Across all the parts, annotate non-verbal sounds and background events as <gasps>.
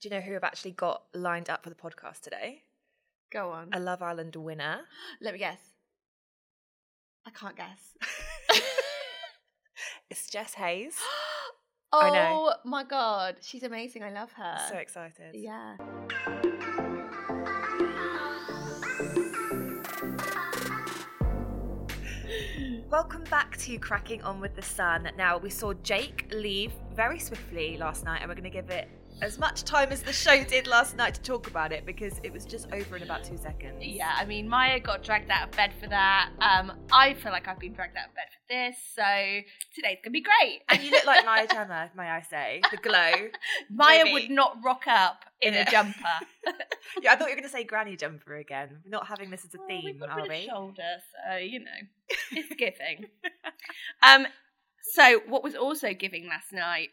Do you know who I've actually got lined up for the podcast today? Go on. A Love Island winner. <gasps> Let me guess. I can't guess. <laughs> It's Jess Hayes. <gasps> <gasps> oh my god, she's amazing. I love her. so excited. yeah. Welcome back to Cracking On with the Sun. Now, we saw Jake leave very swiftly last night, and we're going to give it as much time as the show did last night to talk about it because it was just over in about two seconds. Yeah, I mean, Maya got dragged out of bed for that. Um, I feel like I've been dragged out of bed for this, so today's gonna be great. And you look like Maya <laughs> Jama, may I say. The glow. <laughs> Maya Maybe. would not rock up in Yeah. a jumper. <laughs> Yeah, I thought you were to say granny jumper again. We're not having this as a Well, theme, we've got a are we? shoulder, so you know, it's giving. um, so what was also giving last night,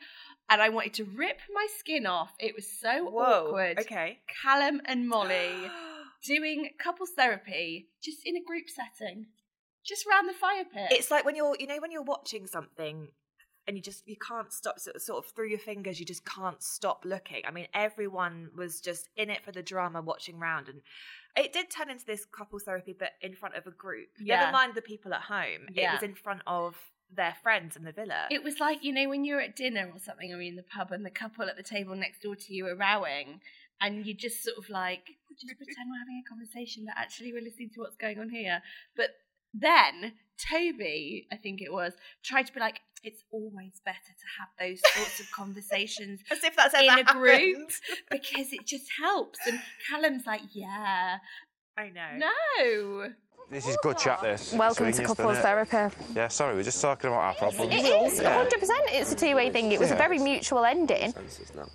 and I wanted to rip my skin off. It was so Whoa. awkward. Okay. Callum and Molly <gasps> doing couples therapy just in a group setting, just round the fire pit. it's like when you're, you know, when you're watching something and you just you can't stop sort of, through your fingers you just can't stop looking i mean everyone was just in it for the drama watching round and it did turn into this couples therapy but in front of a group Yeah. never mind the people at home it was in front of their friends in the villa It was like, you know, when you're at dinner or something, or in the pub and the couple at the table next door to you are rowing, and you just sort of like, oh, just <laughs> pretend we're having a conversation, but actually we're listening to what's going on here. But then Toby, I think it was, tried to be like, it's always better to have those sorts of <laughs> conversations as if that's in a happened. group <laughs> because it just helps. And Callum's like, yeah, i know no. This is good chat, this. Welcome to couples therapy. Yeah, sorry, we're just talking about our problems. It is, 100%. It's a two way thing. It was a very mutual ending.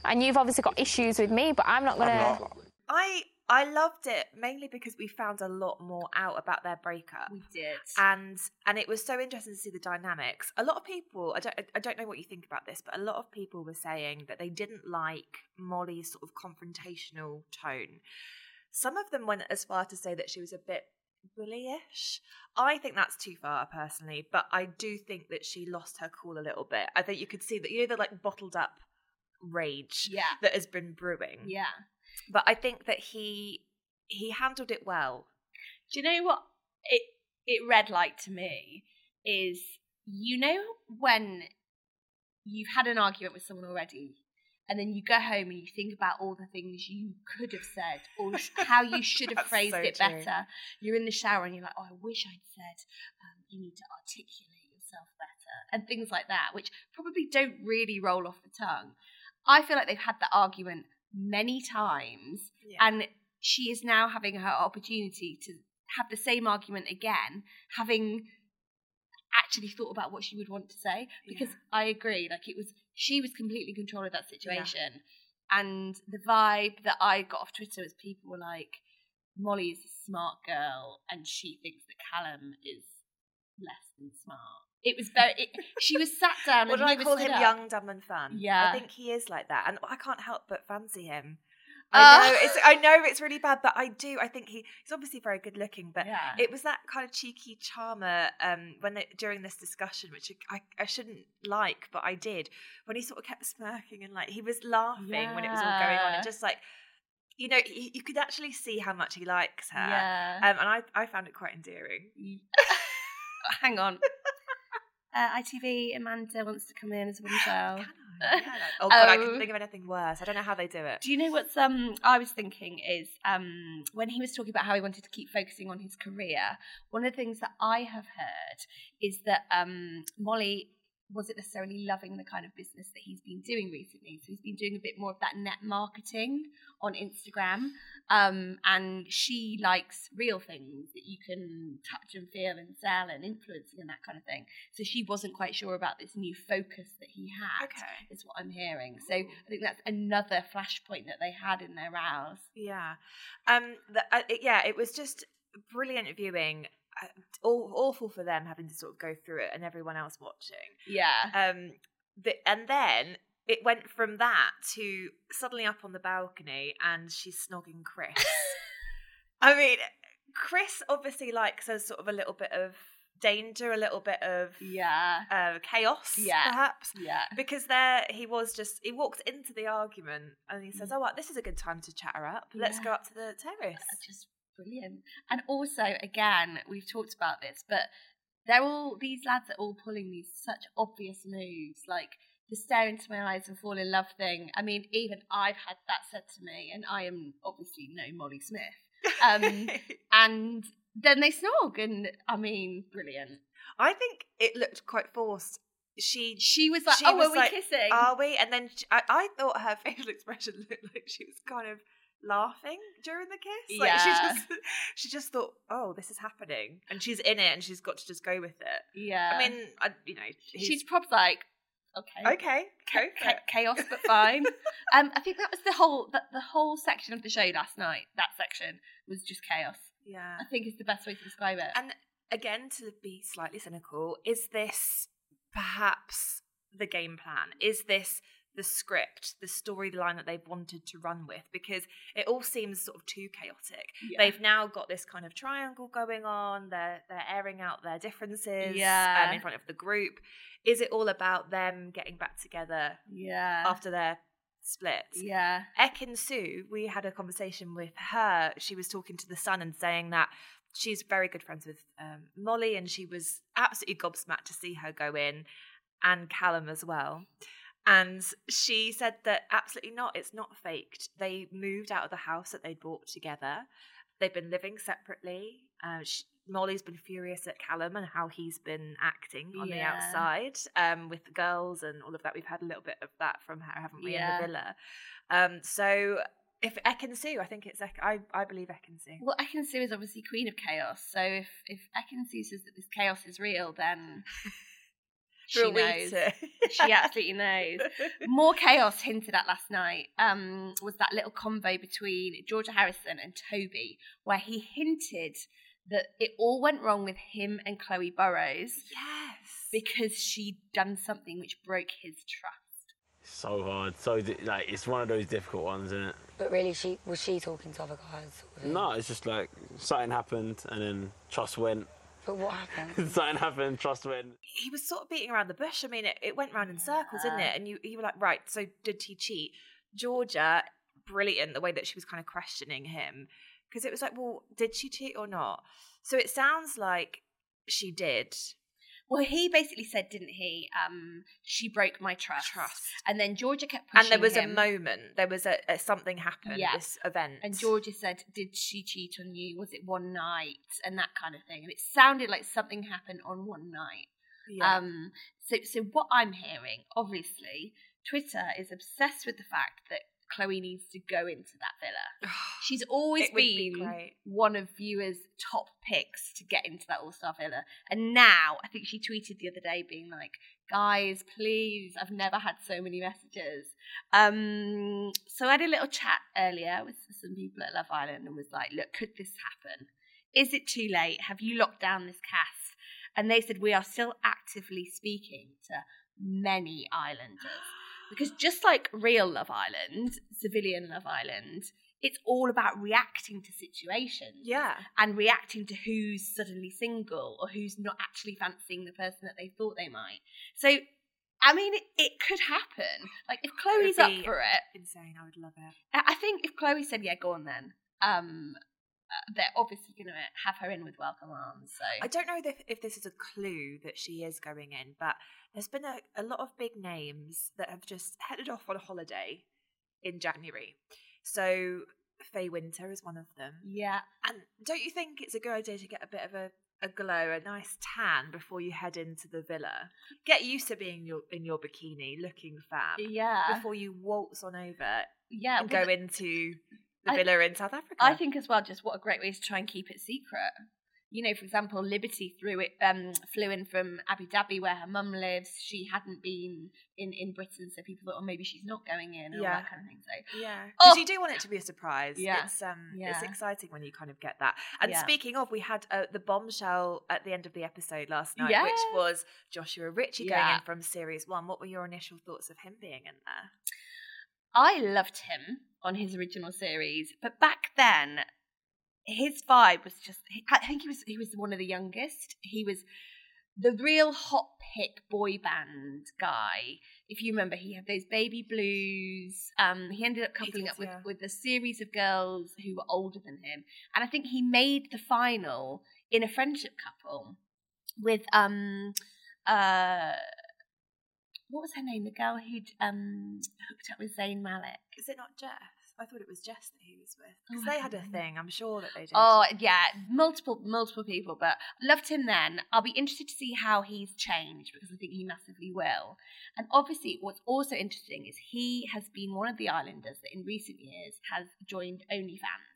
And you've obviously got issues with me, but I'm not going I'm to. i i loved it mainly because we found a lot more out about their breakup We did. and and it was so interesting to see the dynamics a lot of people i don't i don't know what you think about this but a lot of people were saying that they didn't like molly's sort of confrontational tone some of them went as far to say that she was a bit bullyish i think that's too far personally but i do think that she lost her cool a little bit i think you could see that you know the like bottled up rage yeah. that has been brewing Yeah. but i think that he he handled it well Do you know what it it read like to me is you know when you've had an argument with someone already and then you go home and you think about all the things you could have said or <laughs> how you should have phrased so it true. better. You're in the shower and you're like, oh, I wish I'd said um, you need to articulate yourself better and things like that, which probably don't really roll off the tongue. I feel like they've had that argument many times and she is now having her opportunity to have the same argument again, having actually thought about what she would want to say. Because I agree, like it was, she was completely in control of that situation. And the vibe that I got off Twitter was people were like, Molly's a smart girl and she thinks that Callum is less than smart. It was very, it, she was sat down What he I call him? up. Young, dumb, and fun. Yeah. I think he is like that, and I can't help but fancy him. Uh. I know it's I know it's really bad, but I do. I think he he's obviously very good looking, but Yeah. it was that kind of cheeky charmer um, when they, during this discussion, which I, I shouldn't like, but I did when he sort of kept smirking and like he was laughing when it was all going on, and just like you know you, you could actually see how much he likes her, Yeah. um, and I I found it quite endearing. <laughs> Hang on. Uh, ITV Amanda wants to come in as. <gasps> Can I? Yeah, like- oh god, I couldn't think of anything worse. I don't know how they do it. Do you know what's um I was thinking is um when he was talking about how he wanted to keep focusing on his career, one of the things that I have heard is that um Molly wasn't necessarily loving the kind of business that he's been doing recently. So he's been doing a bit more of that net marketing on Instagram. Um, and she likes real things that you can touch and feel and sell and influencing and that kind of thing. So she wasn't quite sure about this new focus that he had. Okay. Is what I'm hearing. So I think that's another flashpoint that they had in their rows. Yeah. Um. The, uh, yeah. It was just brilliant viewing. Aw- awful for them having to sort of go through it and everyone else watching. Yeah. Um. The, and then it went from that to suddenly up on the balcony and she's snogging Chris. <laughs> I mean, Chris obviously likes a sort of a little bit of danger, a little bit of Yeah. uh, chaos, Yeah. perhaps. Yeah. Because there he was just he walked into the argument and he says, "Oh, what? This is a good time to chat her up. Let's Mm. Yeah. go up to the terrace." just brilliant. And also, again, we've talked about this, but they're all these lads are all pulling these such obvious moves, like the stare into my eyes and fall in love thing. I mean, even I've had that said to me, and I am obviously no Molly Smith. Um, <laughs> and then they snog, and I mean, brilliant. I think it looked quite forced. She She was like, She "Oh, was are we like, kissing?" are we? And then she, I, I thought her <laughs> facial expression looked like she was kind of laughing during the kiss. Like she just <laughs> she just thought, "Oh, this is happening," and she's in it and she's got to just go with it. yeah. I mean, I, you know, she's probably like, "Okay, okay. Go for Cha- it. chaos but <laughs> fine. um, I think that was the whole the, the whole section of the show last night. That section was just chaos. Yeah. I think is the best way to describe it. And again, to be slightly cynical, is this perhaps the game plan? Is this the script, the storyline that they've wanted to run with? Because it all seems sort of too chaotic. Yeah. They've now got this kind of triangle going on. They're they're airing out their differences Yeah. um, in front of the group. Is it all about them getting back together yeah, after their split. yeah, Ekin-Su, we had a conversation with her. She was talking to the Sun and saying that she's very good friends with um, Molly, and she was absolutely gobsmacked to see her go in, and Callum as well. And she said that absolutely not. It's not faked. They moved out of the house that they'd bought together. They've been living separately. Uh, sh Molly's been furious at Callum and how he's been acting on the outside um, with the girls and all of that. We've had a little bit of that from her, haven't we, Yeah. in the villa? Um, so if Ekin-Su, I think it's Ek- I I believe Ekin-Su. Well, Ekin-Su is obviously queen of chaos. So if if Ekin-Su says that this chaos is real, then <laughs> she knows. She <laughs> absolutely knows. More chaos hinted at last night um, was that little convo between Georgia Harrison and Toby, where he hinted that it all went wrong with him and Chloe Burrows yes. because she'd done something which broke his trust. So hard. So di- like it's one of those difficult ones, isn't it? But really, she was she talking to other guys? sort of? No, it's just like something happened and then trust went. But what happened? <laughs> something happened, trust me. he was sort of beating around the bush. I mean, it, it went round in circles, didn't it? And you, you were like, right, so did he cheat? Georgia, brilliant the way that she was kind of questioning him because it was like, well, did she cheat or not? So it sounds like she did. Well, he basically said, didn't he? Um, she broke my trust. Trust. And then Georgia kept And there was him. a moment, there was a, a something happened, Yeah. this event. And Georgia said, Did she cheat on you? Was it one night? And that kind of thing. And it sounded like something happened on one night. yeah. Um, so, so what I'm hearing, obviously, Twitter is obsessed with the fact that Chloe needs to go into that villa. <sighs> She's always would be been one of viewers' top picks to get into that All Star villa. And now, I think she tweeted the other day being like, guys, please, I've never had so many messages. Um, so I had a little chat earlier with some people at Love Island and was like, look, could this happen? Is it too late? Have you locked down this cast? And they said, we are still actively speaking to many islanders. Because just like real Love Island, civilian Love Island, it's all about reacting to situations yeah. and reacting to who's suddenly single or who's not actually fancying the person that they thought they might. So, I mean, it, it could happen. Like, if Chloe's up for it, Insane. I would love it. I I think if Chloe said, yeah, go on then, um, uh, they're obviously going to have her in with welcome arms. So, I don't know if, if this is a clue that she is going in, but there's been a, a lot of big names that have just headed off on a holiday in January. So Faye Winter is one of them. yeah, And don't you think it's a good idea to get a bit of a, a glow, a nice tan before you head into the villa. Get used to being your, in your bikini, looking fab. Yeah. Before you waltz on over Yeah, and well, go into the I- villa in South Africa. I think as well, just what a great way to try and keep it secret. You know, for example, Liberty threw it, um, flew in from Abu Dhabi where her mum lives. She hadn't been in, in Britain, so people thought, oh, maybe she's not going in, and all Yeah. that kind of thing. So, Yeah, Oh! because you do want it to be a surprise. Yeah. it's um, it's exciting when you kind of get that. And Yeah. speaking of, we had uh, the bombshell at the end of the episode last night, which was Joshua Ritchie going in from series one. What were your initial thoughts of him being in there? I loved him on his original series, but back then, his vibe was just. I think he was he was one of the youngest. He was the real hot pick boy band guy. If you remember, he had those baby blues. Um, he ended up coupling up with yeah. with a series of girls who were older than him, and I think he made the final in a friendship couple with um uh what was her name? The girl who'd um hooked up with Zayn Malik. Is it not Jess? I thought it was Jess that he was with because Oh, they had a thing. I'm sure that they did. Oh yeah, multiple multiple people, but loved him then. I'll be interested to see how he's changed because I think he massively will. And obviously, what's also interesting is he has been one of the islanders that in recent years has joined OnlyFans.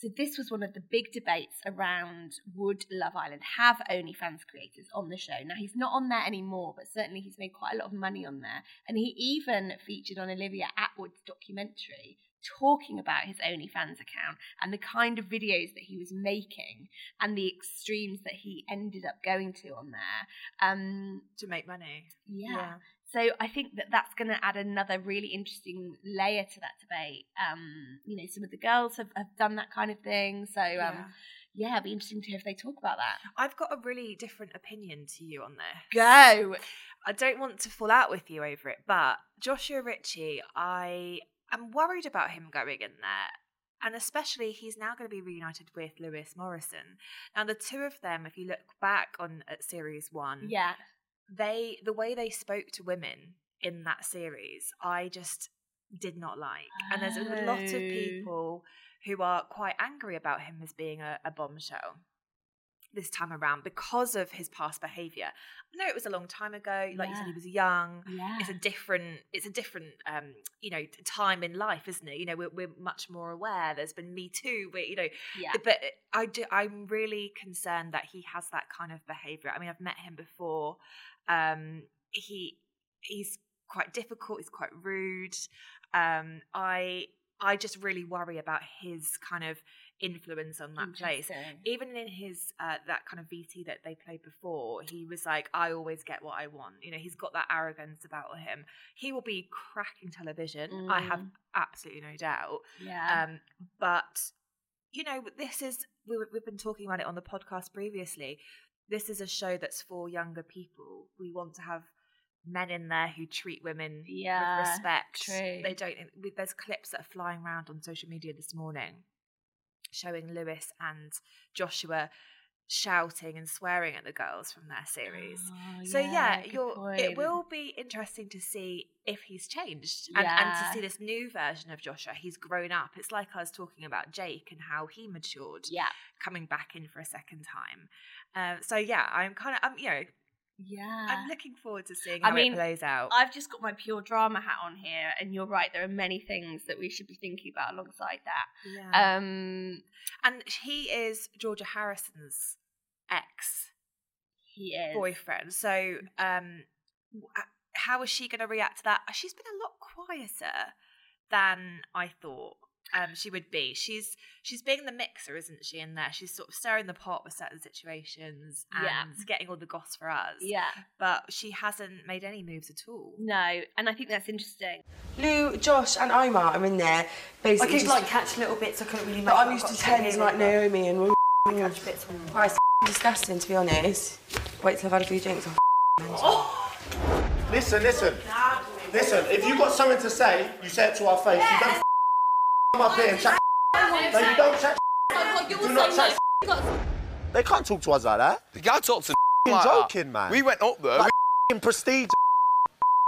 So this was one of the big debates around would Love Island have OnlyFans creators on the show. Now he's not on there anymore, but certainly he's made quite a lot of money on there. And he even featured on Olivia Attwood's documentary talking about his OnlyFans account and the kind of videos that he was making and the extremes that he ended up going to on there. Um, to make money. yeah. So I think that that's going to add another really interesting layer to that debate. Um, you know, some of the girls have, have done that kind of thing. So um, Yeah. yeah, it'd be interesting to hear if they talk about that. I've got a really different opinion to you on this. Go. I don't want to fall out with you over it, but Joshua Ritchie, I am worried about him going in there. And especially, he's now going to be reunited with Lewis Morrison. Now, the two of them, if you look back on at series one, Yeah. They the way they spoke to women in that series, I just did not like. And there's a lot of Oh. people who are quite angry about him as being a, a bombshell this time around because of his past behavior. I know it was a long time ago, like you said, he was young. Yeah. It's a different, it's a different, um, you know, time in life, isn't it? You know, we're, we're much more aware. There's been Me Too, we you know, Yeah. but I do, I'm really concerned that he has that kind of behavior. I mean, I've met him before. Um, he he's quite difficult. He's quite rude. Um, I I just really worry about his kind of influence on that place. Even in his uh, that kind of VT that they played before, he was like, "I always get what I want." You know, he's got that arrogance about him. He will be cracking television. I have Mm. absolutely no doubt. Yeah. Um, but you know, this is we, we've been talking about it on the podcast previously. This is a show that's for younger people. We want to have men in there who treat women Yeah, with respect. true. They don't. There's clips that are flying around on social media this morning showing Lewis and Joshua shouting and swearing at the girls from their series. Oh, So yeah, you're, it will be interesting to see if he's changed and, and to see this new version of Joshua. He's grown up. It's like I was talking about Jake and how he matured, Yeah. coming back in for a second time. Um, so yeah, I'm kind of, I'm you know, Yeah. I'm looking forward to seeing I how mean, it plays out. I've just got my pure drama hat on here, and you're right. There are many things that we should be thinking about alongside that. yeah. Um, and he is Georgia Harrison's ex he is. boyfriend. So, um, uh, how is she going to react to that? She's been a lot quieter than I thought um, she would be. She's she's being the mixer, isn't she? In there, she's sort of stirring the pot with certain situations and Yeah. getting all the goss for us. Yeah. but she hasn't made any moves at all. No, and I think that's interesting. Lou, Josh, and Omar are in there. I Basically, could just, like catch little bits. I couldn't really. But I'm used to got tens like but Naomi and all. Catch bits from. Christ, disgusting to be honest. Wait till I've had a few drinks. Oh. Listen, listen. Listen, if you have got something to say, you say it to our face. You don't come up here and chat. No, you don't chat. Do not chat. They can't talk to us like that. The guy talked to You're that. joking, man. We went up there. Like we f***ing prestige.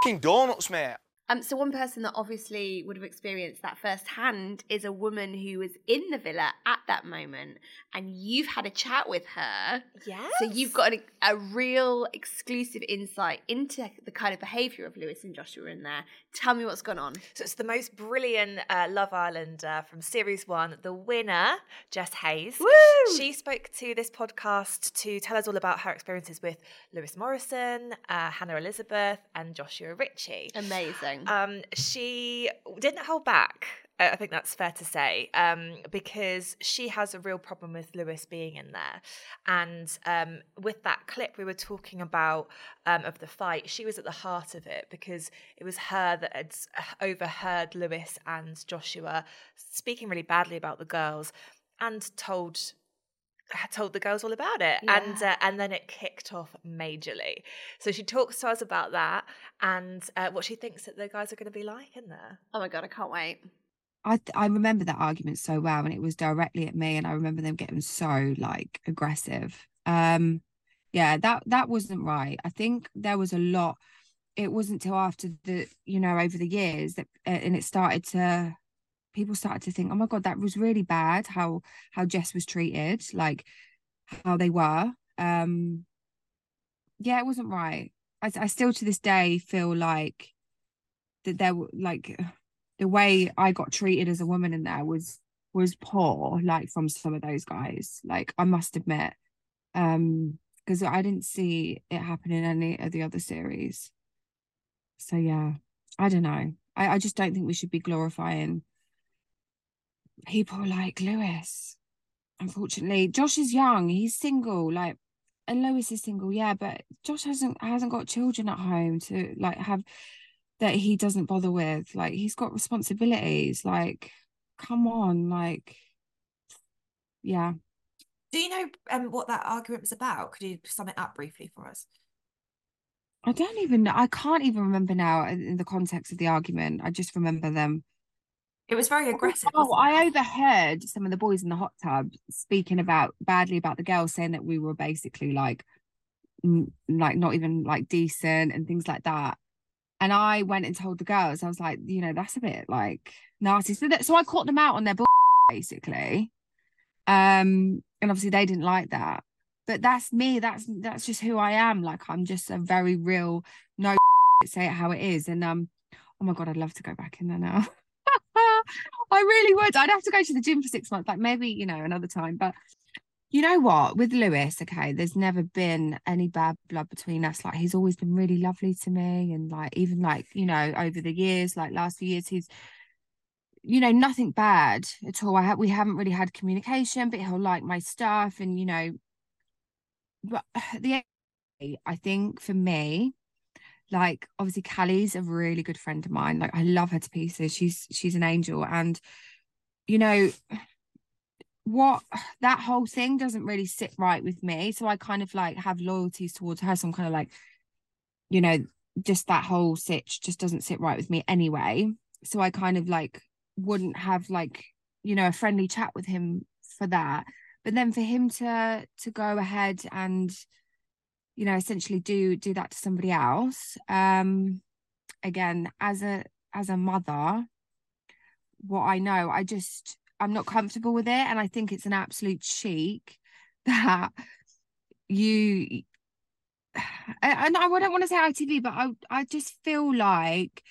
f***ing donuts, mate. Um, so one person that obviously would have experienced that firsthand is a woman who was in the villa at that moment, and you've had a chat with her. Yeah. So you've got a, a real exclusive insight into the kind of behaviour of Lewis and Joshua in there. Tell me what's gone on. So it's the most brilliant uh, Love Island uh, from series one. The winner, Jess Hayes. Woo! She spoke to this podcast to tell us all about her experiences with Lewis Morrison, uh, Hannah Elizabeth, and Joshua Ritchie. Amazing. Um, she didn't hold back. uh, I think that's fair to say, um, because she has a real problem with Lewis being in there. And um, with that clip we were talking about um, of the fight, she was at the heart of it because it was her that had overheard Lewis and Joshua speaking really badly about the girls and told told the girls all about it and uh, and then it kicked off majorly so she talks to us about that and uh, what she thinks that the guys are going to be like in there oh my god, I can't wait. I th- I remember that argument so well, and it was directly at me, and I remember them getting so like aggressive. Um, yeah, that that wasn't right. I think there was a lot. It wasn't till after the you know over the years that uh, and it started to people started to think, oh my god, that was really bad. How how Jess was treated, like how they were. Um, yeah, it wasn't right. I I still to this day feel like that there were like the way I got treated as a woman in there was was poor, like from some of those guys. Like I must admit, um, because I didn't see it happen in any of the other series. So yeah, I don't know. I, I just don't think we should be glorifying people like Lewis. Unfortunately, Josh is young. He's single. Like, and Lewis is single. Yeah, but Josh hasn't hasn't got children at home to like have that he doesn't bother with. Like he's got responsibilities. Like, come on, like yeah. Do you know um, what that argument was about? Could you sum it up briefly for us? I don't even know. I can't even remember now in, in the context of the argument. I just remember them. It was very aggressive. Oh, I overheard some of the boys in the hot tub speaking about badly about the girls, saying that we were basically like, n- like not even like decent and things like that. And I went and told the girls, I was like, you know, that's a bit like nasty. So that, so I caught them out on their bull, basically. Um, and obviously they didn't like that. But that's me. That's that's just who I am. Like I'm just a very real, no <laughs> say it how it is. And um, oh my god, I'd love to go back in there now. <laughs> I really would. I'd have to go to the gym for six months, like maybe, you know, another time. But you know what? With Lewis, okay, there's never been any bad blood between us. Like he's always been really lovely to me. And like even like, you know, over the years, like last few years, he's you know, nothing bad at all. I ha- we haven't really had communication, but he'll like my stuff and you know, but <sighs> the I think for me, like obviously Cally's a really good friend of mine. Like I love her to pieces. She's she's an angel. And you know what that whole thing doesn't really sit right with me. So I kind of like have loyalties towards her. So I'm kind of like, you know, just that whole sitch just doesn't sit right with me anyway. So I kind of like wouldn't have like, you know, a friendly chat with him for that. But then for him to to go ahead and you know essentially do do that to somebody else. Um again as a as a mother what i know i just i'm not comfortable with it. And i think it's an absolute cheek <laughs> that you <sighs> and I don't want to say ITV, but I I just feel like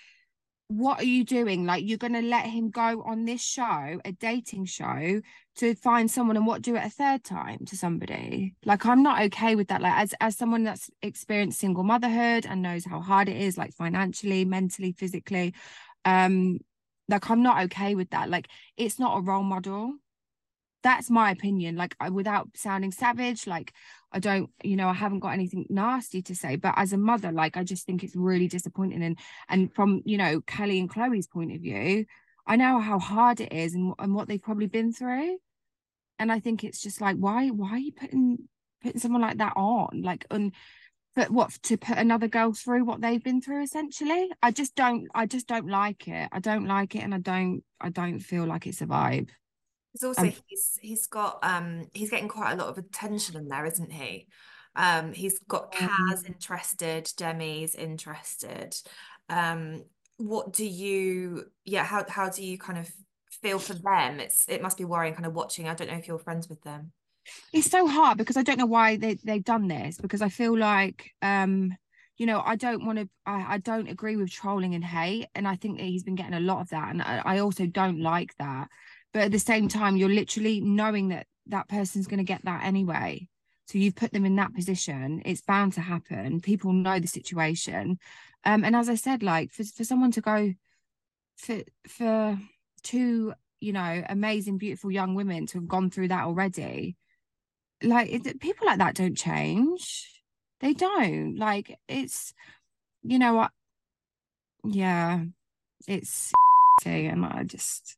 what are you doing? Like you're gonna let him go on this show, a dating show, to find someone and what do it a third time to somebody? Like I'm not okay with that. Like as as someone that's experienced single motherhood and knows how hard it is, like financially, mentally, physically, um, like I'm not okay with that. Like it's not a role model. That's my opinion. Like I, without sounding savage, like I don't, you know, I haven't got anything nasty to say. But as a mother, like I just think it's really disappointing. And and from you know Kelly and Chloe's point of view, I know how hard it is and and what they've probably been through. And I think it's just like, why why are you putting putting someone like that on? Like and but what to put another girl through what they've been through essentially i just don't i just don't like it i don't like it and i don't i don't feel like it's a vibe Because also Um, he's he's got um he's getting quite a lot of attention in there, isn't he? Um he's got Kaz interested, Demi's interested. Um what do you yeah how how do you kind of feel for them? It's it must be worrying kind of watching. I don't know if you're friends with them. It's so hard because I don't know why they they've done this because I feel like um you know I don't want to I, I don't agree with trolling and hate and I think that he's been getting a lot of that and I, I also don't like that but at the same time you're literally knowing that that person's going to get that anyway. So you've put them in that position. It's bound to happen. People know the situation. Um and as I said like for for someone to go for for two you know amazing beautiful young women to have gone through that already like it, people like that don't change. They don't. Like it's you know what? Yeah. It's <laughs> and i just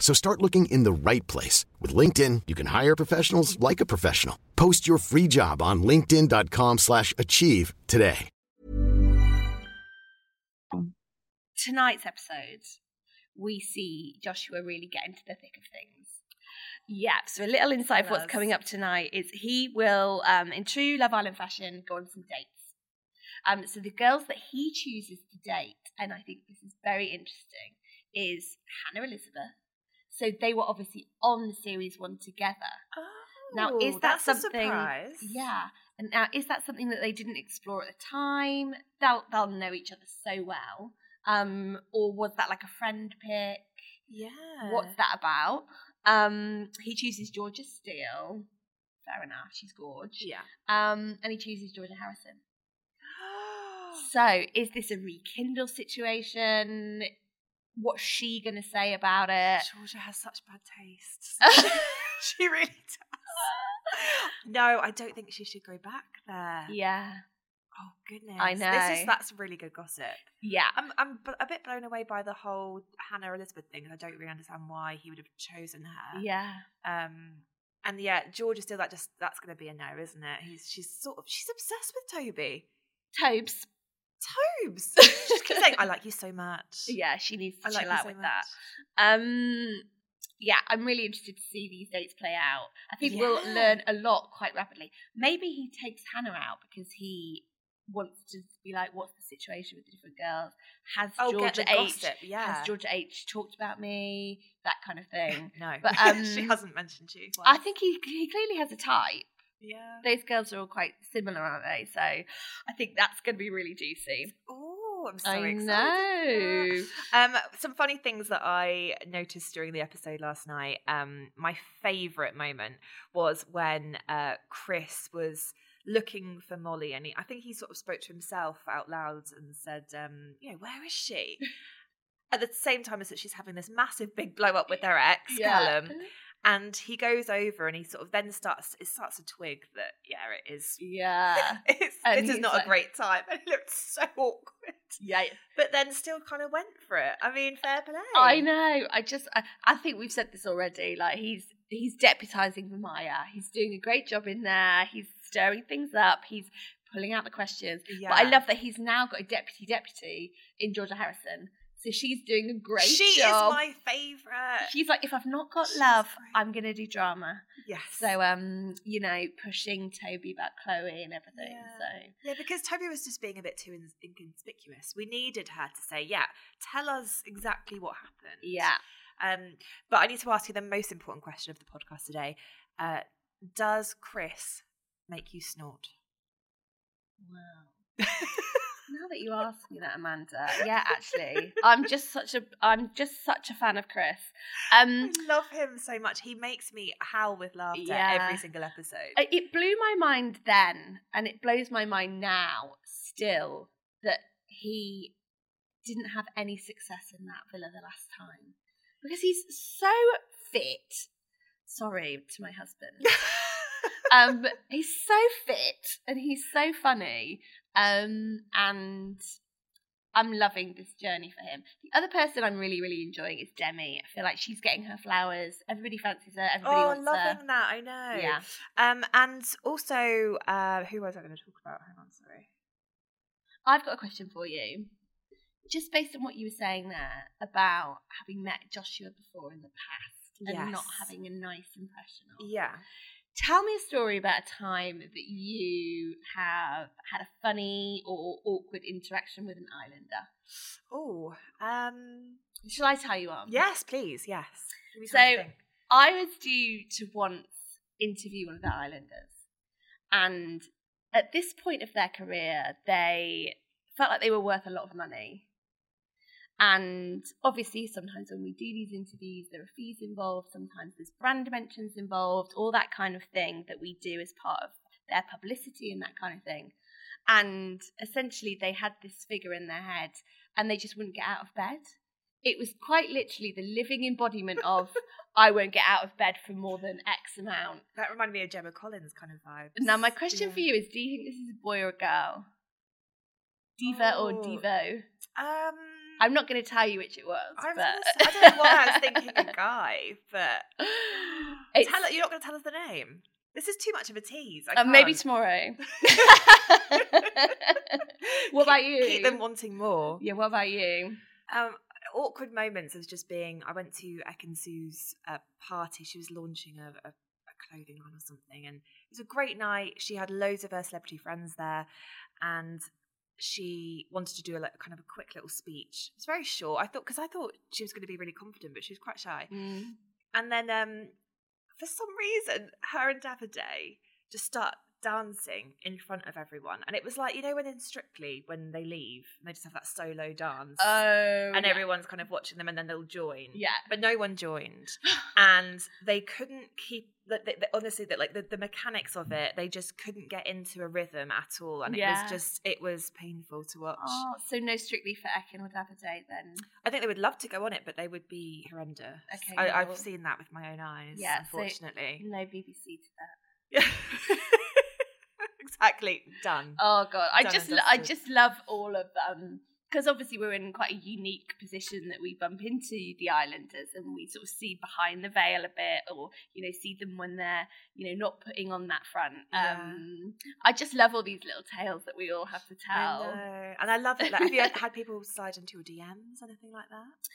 So start looking in the right place. With LinkedIn, you can hire professionals like a professional. Post your free job on linkedin.com slash achieve today. Tonight's episode, we see Joshua really get into the thick of things. Yeah, so a little insight of what's coming up tonight is he will, um, in true Love Island fashion, go on some dates. Um, so the girls that he chooses to date, and I think this is very interesting, is Hannah Elizabeth. So they were obviously on series one together. Oh, now is that that's something? A surprise. Yeah, and now is that something that they didn't explore at the time? They'll they'll know each other so well, um, or was that like a friend pick? Yeah. What's that about? Um, he chooses Georgia Steel. Fair enough, she's gorgeous. Yeah. Um, and he chooses Georgia Harrison. <gasps> So, is this a rekindle situation? What's she going to say about it? Georgia has such bad taste. <laughs> she really does. No, I don't think she should go back there. Yeah. Oh goodness, I know This is that's really good gossip. Yeah. I'm I'm a bit blown away by the whole Hannah Elizabeth thing. I don't really understand why he would have chosen her. Yeah. Um. And yeah, Georgia Steel that just that's going to be a no, isn't it? He's she's sort of she's obsessed with Toby. Tobes. Tobes. <laughs> She's saying, "I like you so <laughs> much." Yeah, she needs to I like chill you out so with much. that. Um, yeah, I'm really interested to see these dates play out. I think we'll learn a lot quite rapidly. Maybe he takes Hannah out because he wants to be like, "What's the situation with the different girls? Has Oh, Georgia H? yeah. Has Georgia H talked about me? That kind of <laughs> thing." No, but um, she hasn't mentioned you. I think he he clearly has a type. Yeah. Those girls are all quite similar, aren't they? So I think that's going to be really juicy. Oh, I'm so I excited. know. Um, some funny things that I noticed during the episode last night. Um, my favourite moment was when uh, Chris was looking for Molly, and he, I think he sort of spoke to himself out loud and said, um, "You know, where is she?" <laughs> At the same time as that she's having this massive big blow up with her ex, Yeah. Callum. And he goes over and he sort of then starts it starts to twig that yeah it is Yeah. <laughs> it's, this is not like- a great time and it looked so <laughs> awkward Yeah. but then still kind of went for it I mean fair play I know. I just I, I think we've said this already. Like he's he's deputizing for Maya. He's doing a great job in there. He's stirring things up. He's pulling out the questions. Yeah. But I love that he's now got a deputy deputy in Georgia Harrison. So she's doing a great she job. is my favourite She's like, if I've not got She's love, great. I'm gonna do drama. yes So um, you know, pushing Toby about Chloe and everything. Yeah. So yeah because Toby was just being a bit too in- inconspicuous we needed her to say yeah tell us exactly what happened yeah. Um, but I need to ask you the most important question of the podcast today. Uh, does Chris make you snort? Wow. <laughs> Now that you ask me that, Amanda, yeah, actually, <laughs> I'm just such a I'm just such a fan of Chris. Um, I love him so much. He makes me howl with laughter Yeah. every single episode. It blew my mind then, and it blows my mind now still that he didn't have any success in that villa the last time because he's so fit. Sorry to my husband. <laughs> um, he's so fit and he's so funny. Um, and I'm loving this journey for him. The other person I'm really, really enjoying is Demi. I feel like she's getting her flowers. Everybody fancies her. Everybody oh, wants loving her. that. I know. Yeah. Um, and also, uh, who was I going to talk about? Hang on, sorry. I've got a question for you. Just based on what you were saying there about having met Joshua before in the past and not having a nice impression of. him. Yeah. Tell me a story about a time that you have had a funny or awkward interaction with an islander. Oh, um, Shall I tell you one? yes, please, yes. So time to think. I was due to once interview one of the islanders, and at this point of their career, they felt like they were worth a lot of money. And obviously, sometimes when we do these interviews, there are fees involved, sometimes there's brand mentions involved, all that kind of thing that we do as part of their publicity and that kind of thing. And essentially, they had this figure in their head and they just wouldn't get out of bed. It was quite literally the living embodiment of <laughs> I won't get out of bed for more than X amount. That reminded me of Gemma Collins kind of vibe. Now, my question Yeah. for you is do you think this is a boy or a girl? Diva or Oh. Devo? Um, I'm not going to tell you which it was. I, was but... I don't know why I was thinking a <laughs> guy, but tell, you're not going to tell us the name. This is too much of a tease. Uh, maybe tomorrow. <laughs> <laughs> what about you? Keep them wanting more. Yeah, what about you? Um, awkward moments of just being. I went to Ekin-Su's uh, party. She was launching a, a, a clothing line or something, and it was a great night. She had loads of her celebrity friends there, and she wanted to do a like, kind of a quick little speech. It was very short. I thought because I thought she was going to be really confident, but she was quite shy. Mm. And then um, for some reason, her and Davide just start dancing in front of everyone. And it was like, you know, when in Strictly, when they leave, they just have that solo dance. Oh, and yeah. everyone's kind of watching them and then they'll join. Yeah. But no one joined. <gasps> and they couldn't keep, like, they, they- honestly, that like the, the mechanics of it, they just couldn't get into a rhythm at all. And it was just, it was painful to watch. Oh, so no strictly for Ekin or Davide then. I think they would love to go on it, but they would be horrendous. Okay, I, yeah, I've seen that with my own eyes. Yeah, so- unfortunately. No BBC to that. Yeah. <laughs> <laughs> exactly. Done. Oh god, I Done just I just love all of them because obviously we're in quite a unique position that we bump into the islanders and we sort of see behind the veil a bit or you know see them when they're you know not putting on that front. Yeah. Um I just love all these little tales that we all have to I tell. know. And I love it. Like, have you had- had people slide into your DMs, anything like that? <laughs>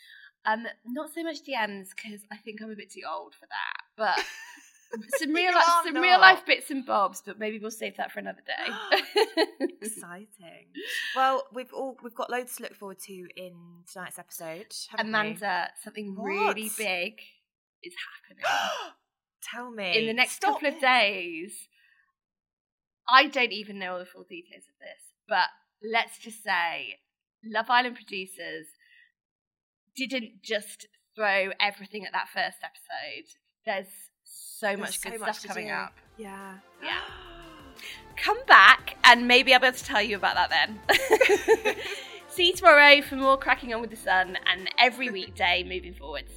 Um, not so much DMs because I think I'm a bit too old for that, but. <laughs> <laughs> Some real, life, some real life bits and bobs, but maybe we'll save that for another day. <gasps> Exciting. Well, we've all we've got loads to look forward to in tonight's episode. haven't we? Amanda, something really big is happening. <gasps> Tell me in the next Stop couple of days. I don't even know all the full details of this, but let's just say Love Island producers didn't just throw everything at that first episode. There's so There's much so good much stuff coming do. up. Yeah. Yeah. <gasps> Come back and maybe I'll be able to tell you about that then. <laughs> <laughs> See you tomorrow for more cracking on with the sun and every <laughs> weekday moving forwards.